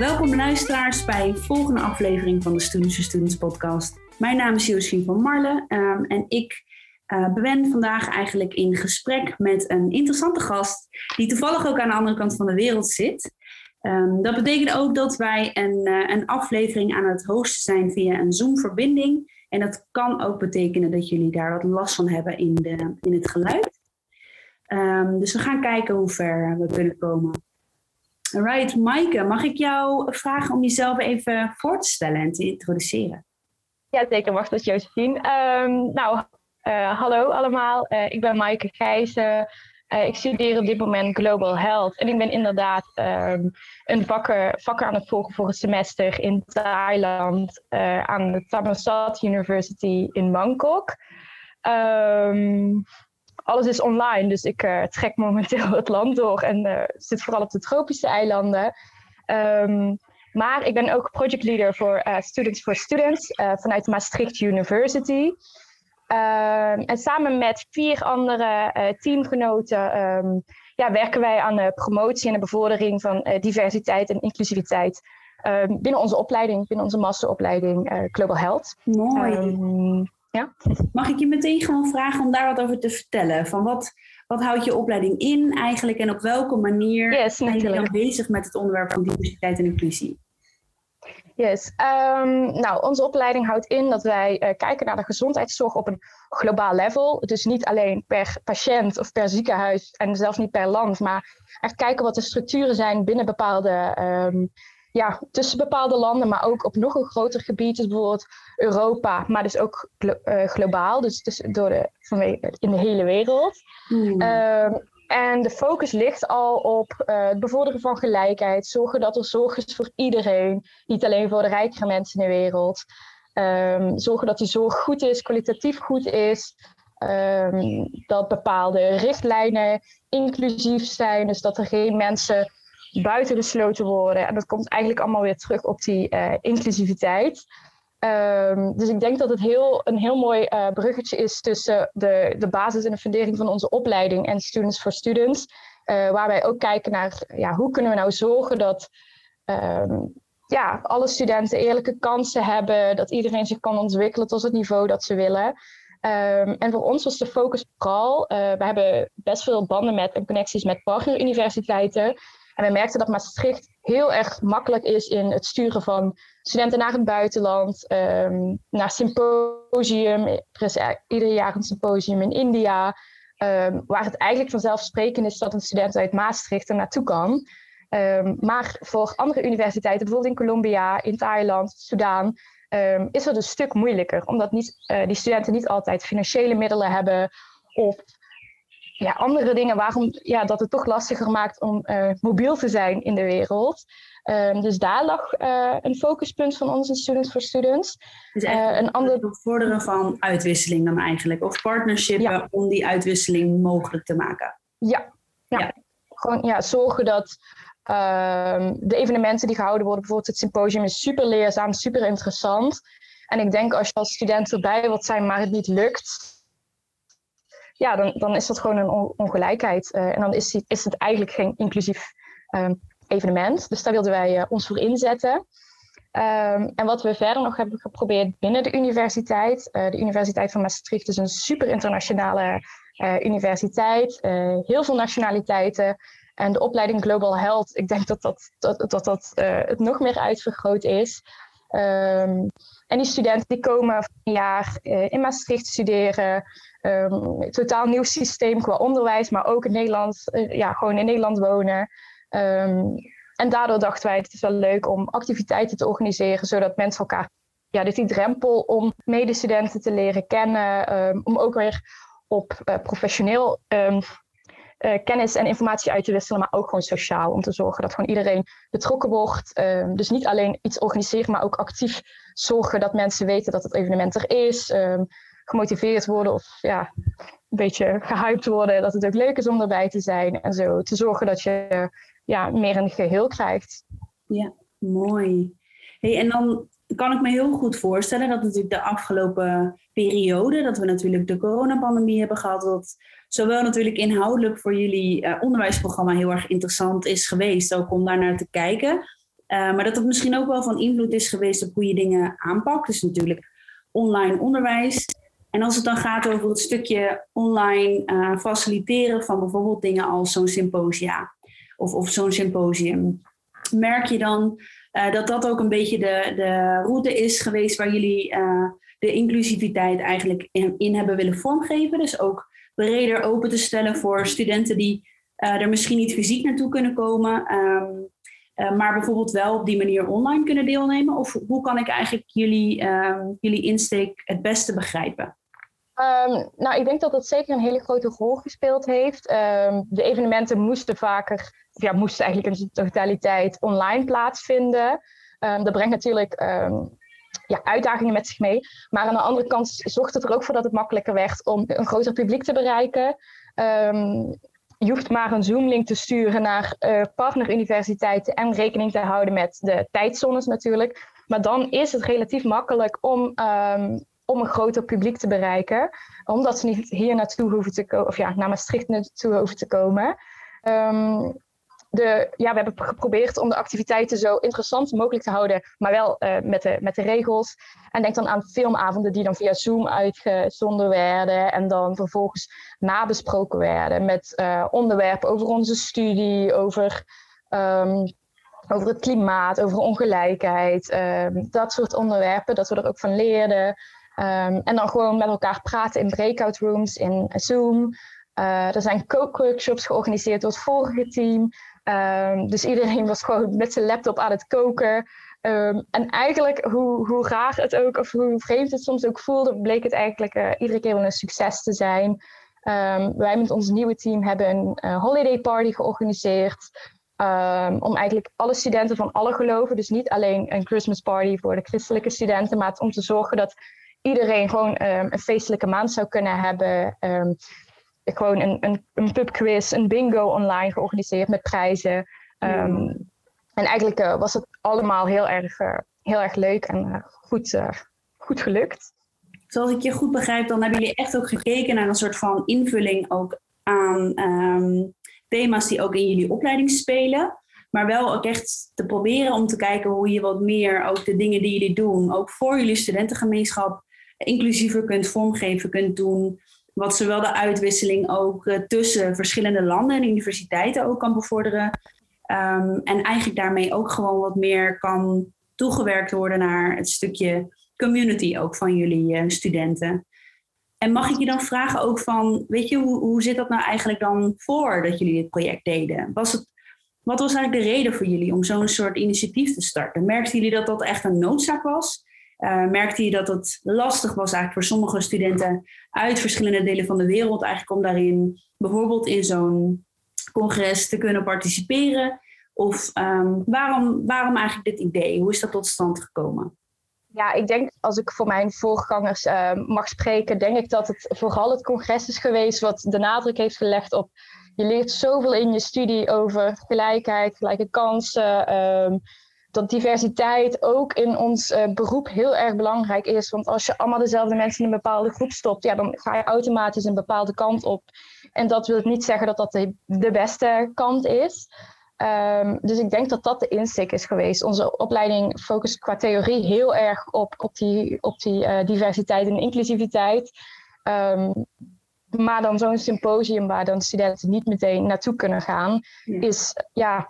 Welkom luisteraars bij de volgende aflevering van de Students Students podcast. Mijn naam is Josephine van Marle um, en ik uh, ben vandaag eigenlijk in gesprek met een interessante gast die toevallig ook aan de andere kant van de wereld zit. Um, dat betekent ook dat wij een, uh, een aflevering aan het hosten zijn via een Zoom-verbinding. En dat kan ook betekenen dat jullie daar wat last van hebben in, de, in het geluid. Um, dus we gaan kijken hoe ver we kunnen komen. Right, Maaike, mag ik jou vragen om jezelf even voor te stellen en te introduceren? Ja, zeker. Wacht, dat Josephine. Um, nou, uh, hallo allemaal. Uh, ik ben Maaike Gijzen. Uh, ik studeer op dit moment Global Health. En ik ben inderdaad um, een vakker, vakker aan het volgen voor een semester in Thailand aan de Thammasat University in Bangkok. Um, alles is online, dus ik uh, trek momenteel het land door en uh, zit vooral op de tropische eilanden. Um, maar ik ben ook projectleader voor uh, Students for Students vanuit Maastricht University. Um, en samen met vier andere teamgenoten um, ja, werken wij aan de promotie en de bevordering van diversiteit en inclusiviteit binnen onze opleiding, binnen onze masteropleiding Global Health. Mooi. Ja. Mag ik je meteen gewoon vragen om daar wat over te vertellen? Van wat, wat houdt je opleiding in eigenlijk en op welke manier yes, ben je dan bezig met het onderwerp van diversiteit en inclusie? Yes. Um, nou, onze opleiding houdt in dat wij uh, kijken naar de gezondheidszorg op een globaal level. Dus niet alleen per patiënt of per ziekenhuis en zelfs niet per land, maar echt kijken wat de structuren zijn binnen bepaalde um, ja, tussen bepaalde landen, maar ook op nog een groter gebied, dus bijvoorbeeld Europa, maar dus ook glo uh, globaal, dus, dus door de, vanwege, in de hele wereld. Mm. Um, en de focus ligt al op uh, het bevorderen van gelijkheid, zorgen dat er zorg is voor iedereen, niet alleen voor de rijkere mensen in de wereld. Um, zorgen dat die zorg goed is, kwalitatief goed is. Um, dat bepaalde richtlijnen inclusief zijn, dus dat er geen mensen buitengesloten worden. En dat komt eigenlijk allemaal weer terug op die uh, inclusiviteit. Um, dus ik denk dat het heel, een heel mooi uh, bruggetje is tussen de, de basis en de fundering van onze opleiding en Students for Students. Uh, waar wij ook kijken naar ja, hoe kunnen we nou zorgen dat um, ja, alle studenten eerlijke kansen hebben, dat iedereen zich kan ontwikkelen tot het niveau dat ze willen. Um, en voor ons was de focus vooral, we hebben best veel banden met en connecties met partneruniversiteiten. En we merkten dat Maastricht heel erg makkelijk is in het sturen van studenten naar het buitenland, um, naar symposium. Er is ieder jaar een symposium in India, um, waar het eigenlijk vanzelfsprekend is dat een student uit Maastricht er naartoe kan. Um, maar voor andere universiteiten, bijvoorbeeld in Colombia, in Thailand, Sudaan, is het een stuk moeilijker, omdat niet, uh, die studenten niet altijd financiële middelen hebben of ja, andere dingen waarom ja, dat het toch lastiger maakt om uh, mobiel te zijn in de wereld. Um, dus daar lag uh, een focuspunt van ons in Students for Students. Dus uh, een ander bevorderen van uitwisseling dan eigenlijk, of partnershippen ja. om die uitwisseling mogelijk te maken. Ja, ja. ja. gewoon ja, zorgen dat uh, de evenementen die gehouden worden, bijvoorbeeld het symposium, is super leerzaam, super interessant. En ik denk als je als student erbij wilt zijn, maar het niet lukt, ja, dan, dan is dat gewoon een ongelijkheid. Uh, en dan is, is het eigenlijk geen inclusief um, evenement. Dus daar wilden wij uh, ons voor inzetten. Um, en wat we verder nog hebben geprobeerd binnen de universiteit. Uh, de Universiteit van Maastricht is een super internationale universiteit. heel veel nationaliteiten. En de opleiding Global Health, ik denk dat dat, dat, dat, dat het nog meer uitvergroot is. Um, en die studenten die komen een jaar in Maastricht studeren. Um, totaal nieuw systeem qua onderwijs, maar ook in Nederland, uh, ja, gewoon in Nederland wonen. Um, en daardoor dachten wij, het is wel leuk om activiteiten te organiseren, zodat mensen elkaar, ja, dus die drempel om medestudenten te leren kennen, um, om ook weer op uh, professioneel uh, kennis en informatie uit te wisselen, maar ook gewoon sociaal, om te zorgen dat gewoon iedereen betrokken wordt. dus niet alleen iets organiseren, maar ook actief zorgen dat mensen weten dat het evenement er is gemotiveerd worden of ja, een beetje gehyped worden. Dat het ook leuk is om erbij te zijn en zo. Te zorgen dat je ja, meer een geheel krijgt. Ja, mooi. Hey, en dan kan ik me heel goed voorstellen dat natuurlijk de afgelopen periode, dat we natuurlijk de coronapandemie hebben gehad, dat zowel natuurlijk inhoudelijk voor jullie uh, onderwijsprogramma heel erg interessant is geweest, ook om daar naar te kijken. maar dat het misschien ook wel van invloed is geweest op hoe je dingen aanpakt. Dus natuurlijk online onderwijs. En als het dan gaat over het stukje online uh, faciliteren van bijvoorbeeld dingen als zo'n symposia of, of zo'n symposium, merk je dan uh, dat dat ook een beetje de, de route is geweest waar jullie uh, de inclusiviteit eigenlijk in, in, hebben willen vormgeven? Dus ook breder open te stellen voor studenten die er misschien niet fysiek naartoe kunnen komen. Uh, maar bijvoorbeeld wel op die manier online kunnen deelnemen? Of hoe kan ik eigenlijk jullie, uh, jullie insteek het beste begrijpen? Um, nou, ik denk dat dat zeker een hele grote rol gespeeld heeft. Um, de evenementen moesten vaker, ja, moesten eigenlijk in zijn totaliteit online plaatsvinden. dat brengt natuurlijk ja, uitdagingen met zich mee. Maar aan de andere kant zorgt het er ook voor dat het makkelijker werd om een groter publiek te bereiken. Je hoeft maar een Zoom-link te sturen naar uh, partneruniversiteiten en rekening te houden met de tijdzones natuurlijk. Maar dan is het relatief makkelijk om, om een groter publiek te bereiken, omdat ze niet hier naartoe hoeven te komen, of ja, naar Maastricht naartoe hoeven te komen. Um, de, ja, we hebben geprobeerd om de activiteiten zo interessant mogelijk te houden, maar wel uh, met, de, met de regels. En denk dan aan filmavonden die dan via Zoom uitgezonden werden en dan vervolgens nabesproken werden met uh, onderwerpen over onze studie, over, um, over het klimaat, over ongelijkheid, um, dat soort onderwerpen, dat we er ook van leerden. Um, en dan gewoon met elkaar praten in breakout rooms, in Zoom. Uh, er zijn kookworkshops georganiseerd door het vorige team. Um, dus iedereen was gewoon met zijn laptop aan het koken. Um, en eigenlijk, hoe, hoe raar het ook, of hoe vreemd het soms ook voelde, bleek het eigenlijk uh, iedere keer wel een succes te zijn. Wij met ons nieuwe team hebben een uh, holiday party georganiseerd. om eigenlijk alle studenten van alle geloven, dus niet alleen een Christmas party voor de christelijke studenten, maar om te zorgen dat iedereen gewoon een feestelijke maand zou kunnen hebben gewoon een, een, een pubquiz, een bingo online georganiseerd met prijzen. Um, en eigenlijk uh, was het allemaal heel erg, uh, heel erg leuk en uh, goed, goed gelukt. Zoals ik je goed begrijp, dan hebben jullie echt ook gekeken naar een soort van invulling ook aan um, thema's die ook in jullie opleiding spelen. Maar wel ook echt te proberen om te kijken hoe je wat meer ook de dingen die jullie doen, ook voor jullie studentengemeenschap, inclusiever kunt vormgeven, kunt doen. Wat zowel de uitwisseling ook uh, tussen verschillende landen en universiteiten ook kan bevorderen. Um, en eigenlijk daarmee ook gewoon wat meer kan toegewerkt worden naar het stukje community ook van jullie uh, studenten. En mag ik je dan vragen ook van, weet je, hoe, hoe zit dat nou eigenlijk dan voor dat jullie dit project deden? Was het, wat was eigenlijk de reden voor jullie om zo'n soort initiatief te starten? Merkten jullie dat dat echt een noodzaak was? Uh, merkte je dat het lastig was eigenlijk voor sommige studenten uit verschillende delen van de wereld eigenlijk om daarin bijvoorbeeld in zo'n congres te kunnen participeren? Of um, waarom, waarom eigenlijk dit idee? Hoe is dat tot stand gekomen? Ja, ik denk als ik voor mijn voorgangers uh, mag spreken, denk ik dat het vooral het congres is geweest wat de nadruk heeft gelegd op je leert zoveel in je studie over gelijkheid, gelijke kansen, um, dat diversiteit ook in ons uh, beroep heel erg belangrijk is. Want als je allemaal dezelfde mensen in een bepaalde groep stopt, ja, dan ga je automatisch een bepaalde kant op. En dat wil niet zeggen dat dat de, de beste kant is. Um, dus ik denk dat dat de insteek is geweest. Onze opleiding focust qua theorie heel erg op, op die, op die uh, diversiteit en inclusiviteit. Um, maar dan zo'n symposium waar dan studenten niet meteen naartoe kunnen gaan, ja. is ja,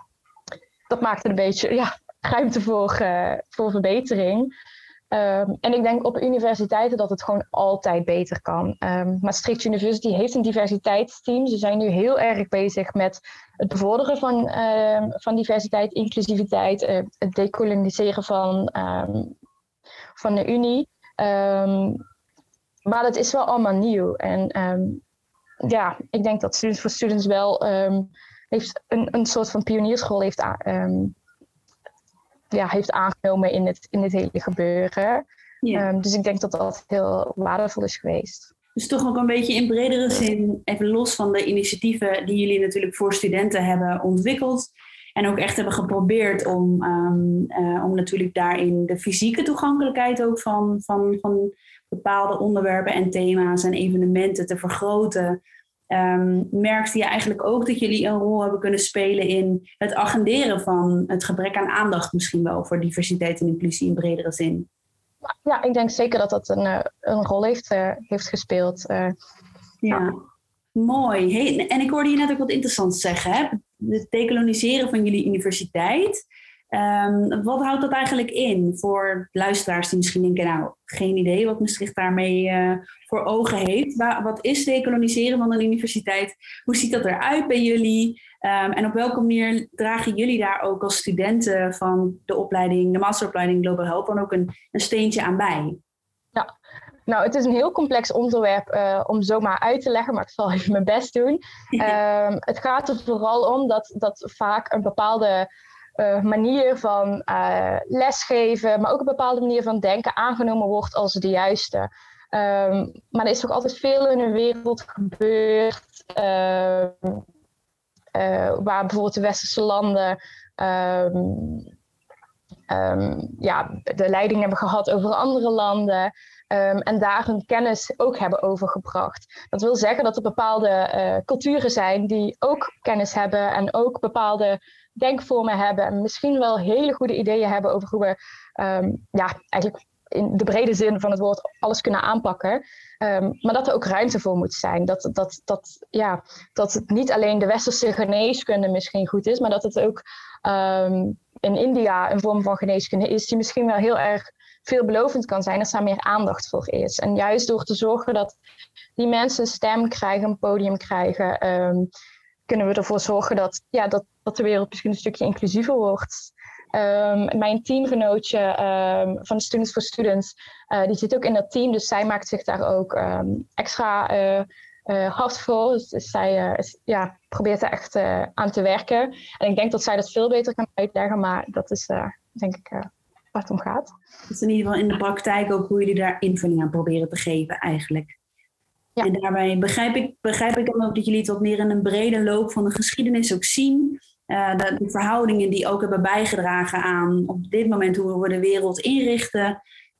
dat maakt het een beetje, ja, ruimte voor, uh, voor verbetering. Um, en ik denk op universiteiten dat het gewoon altijd beter kan. Um, Maastricht University heeft een diversiteitsteam. Ze zijn nu heel erg bezig met het bevorderen van, um, van diversiteit, inclusiviteit, uh, het decoloniseren van, van de Unie. maar dat is wel allemaal nieuw. En ja, ik denk dat Students for Students wel heeft een, een soort van pionierschool heeft aan ja, heeft aangenomen in het, in het hele gebeuren. Ja. Um, dus ik denk dat dat heel waardevol is geweest. Dus toch ook een beetje in bredere zin, even los van de initiatieven die jullie natuurlijk voor studenten hebben ontwikkeld. En ook echt hebben geprobeerd om, um, uh, om natuurlijk daarin de fysieke toegankelijkheid ook van, van, van bepaalde onderwerpen en thema's en evenementen te vergroten. Um, merkte je eigenlijk ook dat jullie een rol hebben kunnen spelen in het agenderen van het gebrek aan aandacht misschien wel voor diversiteit en inclusie in bredere zin? Ja, ik denk zeker dat dat een, eh, een rol heeft, uh, heeft gespeeld. Uh, ja. Mooi. Hey, en ik hoorde je net ook wat interessants zeggen. Hè? Het decoloniseren van jullie universiteit. Um, wat houdt dat eigenlijk in voor luisteraars die misschien denken, nou, geen idee wat Maastricht daarmee uh, voor ogen heeft. wat is decoloniseren van een universiteit? Hoe ziet dat eruit bij jullie? Um, en op welke manier dragen jullie daar ook als studenten van de opleiding, de masteropleiding Global Health, dan ook een, een steentje aan bij? Ja, nou, het is een heel complex onderwerp uh, om zomaar uit te leggen, maar ik zal even mijn best doen. Um, het gaat er vooral om dat, dat vaak een bepaalde uh, manier van uh, lesgeven, maar ook een bepaalde manier van denken aangenomen wordt als de juiste. Um, maar er is toch altijd veel in de wereld gebeurd, uh, waar bijvoorbeeld de westerse landen um, ja, de leiding hebben gehad over andere landen. en daar hun kennis ook hebben overgebracht. Dat wil zeggen dat er bepaalde culturen zijn die ook kennis hebben en ook bepaalde denkvormen hebben en misschien wel hele goede ideeën hebben over hoe we ehm, ja, eigenlijk in de brede zin van het woord alles kunnen aanpakken. Ehm, maar dat er ook ruimte voor moet zijn. Dat, dat, dat, ja, dat het niet alleen de westerse geneeskunde misschien goed is, maar dat het ook um, in India een vorm van geneeskunde is die misschien wel heel erg veelbelovend kan zijn als daar meer aandacht voor is. En juist door te zorgen dat die mensen een stem krijgen, een podium krijgen, kunnen we ervoor zorgen dat, ja, dat, dat de wereld misschien een stukje inclusiever wordt. Um, mijn teamgenootje um, van de Students for Students, uh, die zit ook in dat team, dus zij maakt zich daar ook um, extra uh, uh, hard voor. Dus, dus zij is, ja, probeert er echt aan te werken. En ik denk dat zij dat veel beter kan uitleggen, maar dat is denk ik waar het om gaat. Dat is in ieder geval in de praktijk ook hoe jullie daar invulling aan proberen te geven eigenlijk. Ja. En daarbij begrijp ik, begrijp ik dan ook dat jullie het wat meer in een brede loop van de geschiedenis ook zien. Uh, de, de, verhoudingen die ook hebben bijgedragen aan op dit moment hoe we de wereld inrichten.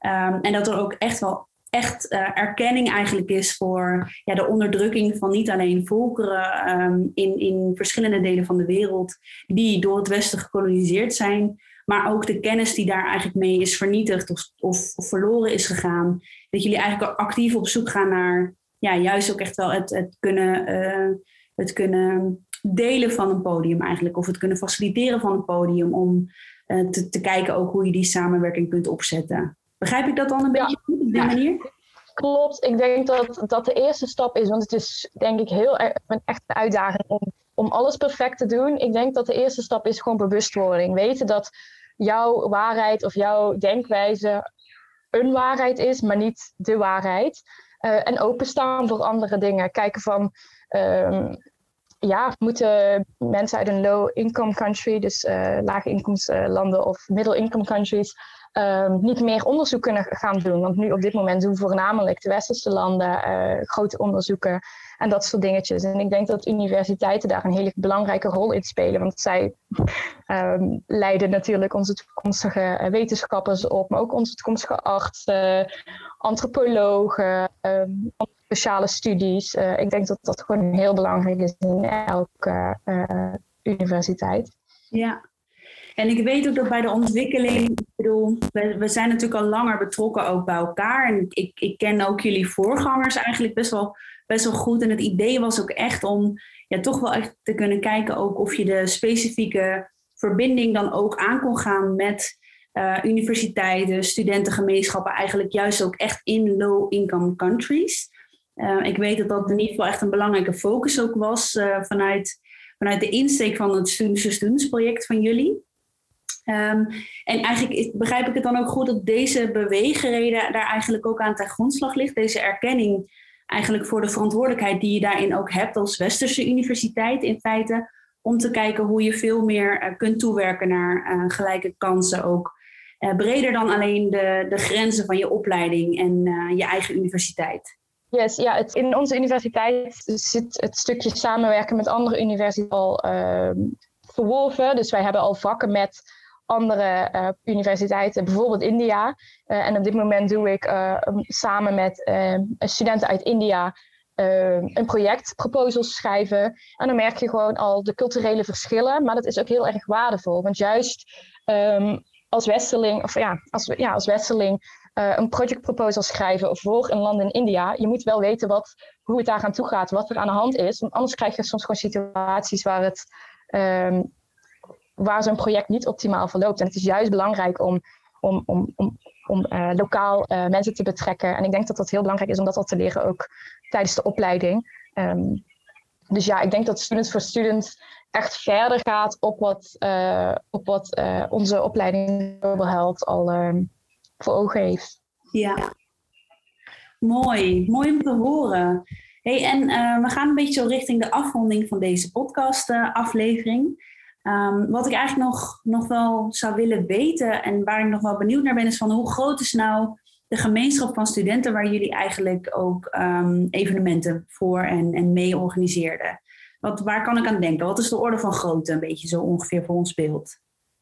Um, en dat er ook echt wel echt uh, erkenning eigenlijk is voor ja, de onderdrukking van niet alleen volkeren um, in, in verschillende delen van de wereld die door het Westen gekoloniseerd zijn, maar ook de kennis die daar eigenlijk mee is vernietigd of, of, verloren is gegaan. Dat jullie eigenlijk actief op zoek gaan naar ja, juist ook echt wel het, het, kunnen, uh, het kunnen delen van een podium eigenlijk. Of het kunnen faciliteren van een podium om uh, te, te kijken ook hoe je die samenwerking kunt opzetten. Begrijp ik dat dan een beetje goed op die manier? Klopt, ik denk dat dat de eerste stap is, want het is denk ik heel erg een echte uitdaging om, om alles perfect te doen. Ik denk dat de eerste stap is gewoon bewustwording. Weten dat jouw waarheid of jouw denkwijze een waarheid is, maar niet de waarheid. Uh, en openstaan voor andere dingen. Kijken van, um, ja, moeten mensen uit een low-income country, dus uh, lage inkomenslanden of middle-income countries, um, niet meer onderzoek kunnen gaan doen? Want nu op dit moment doen voornamelijk de westerse landen uh, grote onderzoeken en dat soort dingetjes. En ik denk dat universiteiten daar een hele belangrijke rol in spelen. Want zij um, leiden natuurlijk onze toekomstige wetenschappers op, maar ook onze toekomstige artsen, antropologen, um, speciale studies. Uh, ik denk dat dat gewoon heel belangrijk is in elke uh, universiteit. Ja, en ik weet ook dat bij de ontwikkeling, ik bedoel, we, zijn natuurlijk al langer betrokken ook bij elkaar. En ik, ik ken ook jullie voorgangers eigenlijk best wel best wel goed. En het idee was ook echt om ja, toch wel echt te kunnen kijken ook of je de specifieke verbinding dan ook aan kon gaan met uh, universiteiten, studentengemeenschappen, eigenlijk juist ook echt in low-income countries. Uh, ik weet dat dat in ieder geval echt een belangrijke focus ook was uh, vanuit, vanuit de insteek van het Students project van jullie. Um, en eigenlijk begrijp ik het dan ook goed dat deze beweegreden daar eigenlijk ook aan ten grondslag ligt, deze erkenning eigenlijk voor de verantwoordelijkheid die je daarin ook hebt als westerse universiteit in feite. Om te kijken hoe je veel meer uh, kunt toewerken naar gelijke kansen ook. Breder dan alleen de, de grenzen van je opleiding en je eigen universiteit. Yes, ja, in onze universiteit zit het stukje samenwerken met andere universiteiten al ehm, verworven. Dus wij hebben al vakken met andere uh, universiteiten, bijvoorbeeld India. Uh, en op dit moment doe ik uh, samen met studenten uit India een projectproposal schrijven. En dan merk je gewoon al de culturele verschillen. Maar dat is ook heel erg waardevol. Want juist ehm, als westerling, of ja, als, ja, als westerling uh, een projectproposal schrijven voor een land in India. Je moet wel weten wat, hoe het daar aan toe gaat, wat er aan de hand is. Want anders krijg je soms gewoon situaties waar, het, um, waar zo'n project niet optimaal verloopt. En het is juist belangrijk om, om, om, om, om uh, lokaal uh, mensen te betrekken. En ik denk dat dat heel belangrijk is om dat al te leren ook tijdens de opleiding. Um, dus ja, ik denk dat Students for Students echt verder gaat op wat, op wat onze opleiding Global Health al um, voor ogen heeft. Ja, mooi. Mooi om te horen. Hey, en uh, we gaan een beetje zo richting de afronding van deze podcast-aflevering. Um, wat ik eigenlijk nog, nog wel zou willen weten en waar ik nog wel benieuwd naar ben, is van hoe groot is nou de gemeenschap van studenten waar jullie eigenlijk ook um, evenementen voor en, en mee organiseerden? Wat, waar kan ik aan denken? Wat is de orde van grootte een beetje zo ongeveer voor ons beeld?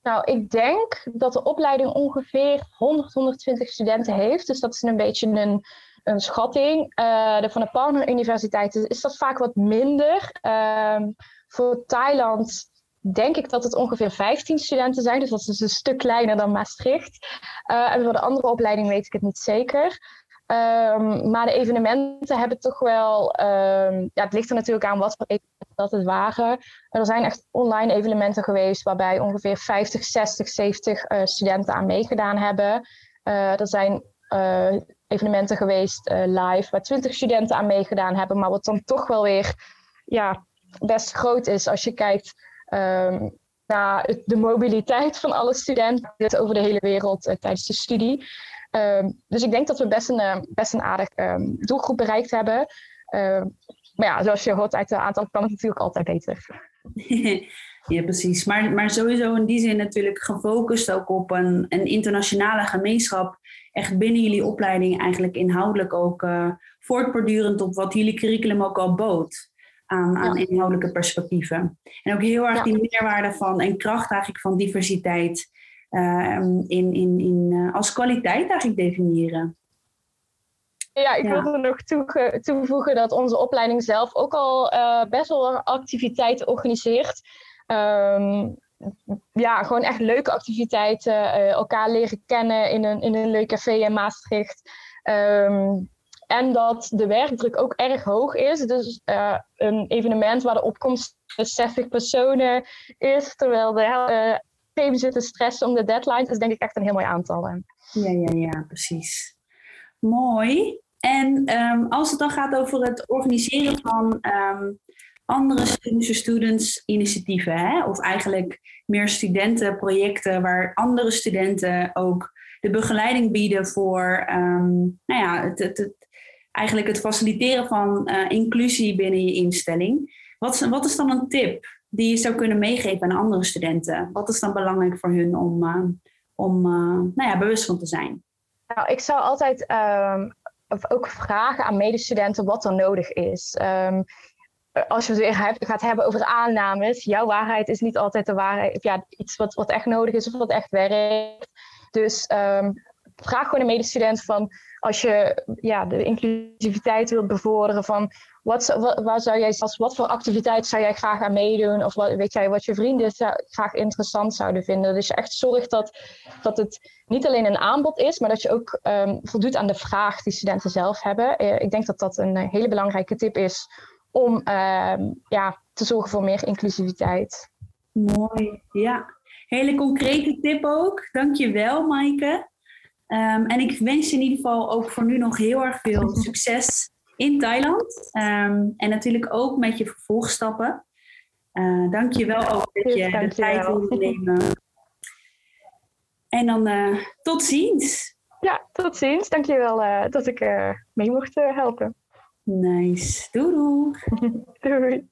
Nou, ik denk dat de opleiding ongeveer 100, 120 studenten heeft. Dus dat is een beetje een, een schatting. Uh, de, van de partneruniversiteiten is dat vaak wat minder. Uh, voor Thailand denk ik dat het ongeveer 15 studenten zijn. Dus dat is een stuk kleiner dan Maastricht. Uh, en voor de andere opleiding weet ik het niet zeker. Um, maar de evenementen hebben toch wel. Um, ja, het ligt er natuurlijk aan wat voor evenementen dat het waren. Er zijn echt online evenementen geweest waarbij ongeveer 50, 60, 70 uh, studenten aan meegedaan hebben. Uh, er zijn uh, evenementen geweest live waar 20 studenten aan meegedaan hebben, maar wat dan toch wel weer ja, best groot is als je kijkt um, naar de mobiliteit van alle studenten over de hele wereld tijdens de studie. Um, dus ik denk dat we best een, best een aardig um, doelgroep bereikt hebben. Um, maar ja, zoals je hoort uit het aantal kan het natuurlijk altijd beter. ja, precies. Maar, maar sowieso in die zin natuurlijk gefocust ook op een, een internationale gemeenschap. Echt binnen jullie opleiding eigenlijk inhoudelijk ook uh, voortbordurend op wat jullie curriculum ook al bood. Aan, aan ja. inhoudelijke perspectieven. En ook heel erg ja. die meerwaarde van en kracht eigenlijk van diversiteit uh, in, in, in, uh, als kwaliteit eigenlijk definiëren. Ja, ik ja. wil er nog toe, toevoegen dat onze opleiding zelf ook al uh, best wel activiteiten organiseert. Um, ja, gewoon echt leuke activiteiten. Uh, elkaar leren kennen in een, in een leuk café in Maastricht. Um, en dat de werkdruk ook erg hoog is. Dus uh, een evenement waar de opkomst 60 personen is, terwijl de even zitten stressen om de deadline, is denk ik echt een heel mooi aantal. Ja, ja, ja, precies. Mooi. En um, als het dan gaat over het organiseren van um, andere students students initiatieven, hè? of eigenlijk meer studentenprojecten waar andere studenten ook de begeleiding bieden voor um, nou ja, het, het, eigenlijk het faciliteren van uh, inclusie binnen je instelling. Wat is, wat is dan een tip die je zou kunnen meegeven aan andere studenten? Wat is dan belangrijk voor hun om, uh, om uh, nou ja, bewust van te zijn? Nou, ik zou altijd um, ook vragen aan medestudenten wat er nodig is. Um, als je het weer gaat hebben over aannames, jouw waarheid is niet altijd de waarheid. Ja, iets wat, wat echt nodig is of wat echt werkt. Dus um, vraag gewoon een medestudent van als je ja, de inclusiviteit wilt bevorderen van wat, wat, zou jij, als, wat voor activiteit zou jij graag aan meedoen? Of wat, weet jij wat je vrienden graag interessant zouden vinden? Dus echt zorgt dat, dat het niet alleen een aanbod is, maar dat je ook um, voldoet aan de vraag die studenten zelf hebben. Uh, ik denk dat dat een hele belangrijke tip is om um, ja, te zorgen voor meer inclusiviteit. Mooi, ja. Hele concrete tip ook. Dankjewel, Maaike. Um, en ik wens je in ieder geval ook voor nu nog heel erg veel succes in Thailand. Um, en natuurlijk ook met je vervolgstappen. Uh, dank je wel ook dat je de tijd wilde nemen. En dan uh, tot ziens. Ja, tot ziens. Dank je wel uh, dat ik mee mocht helpen. Nice. Doei doei. doei.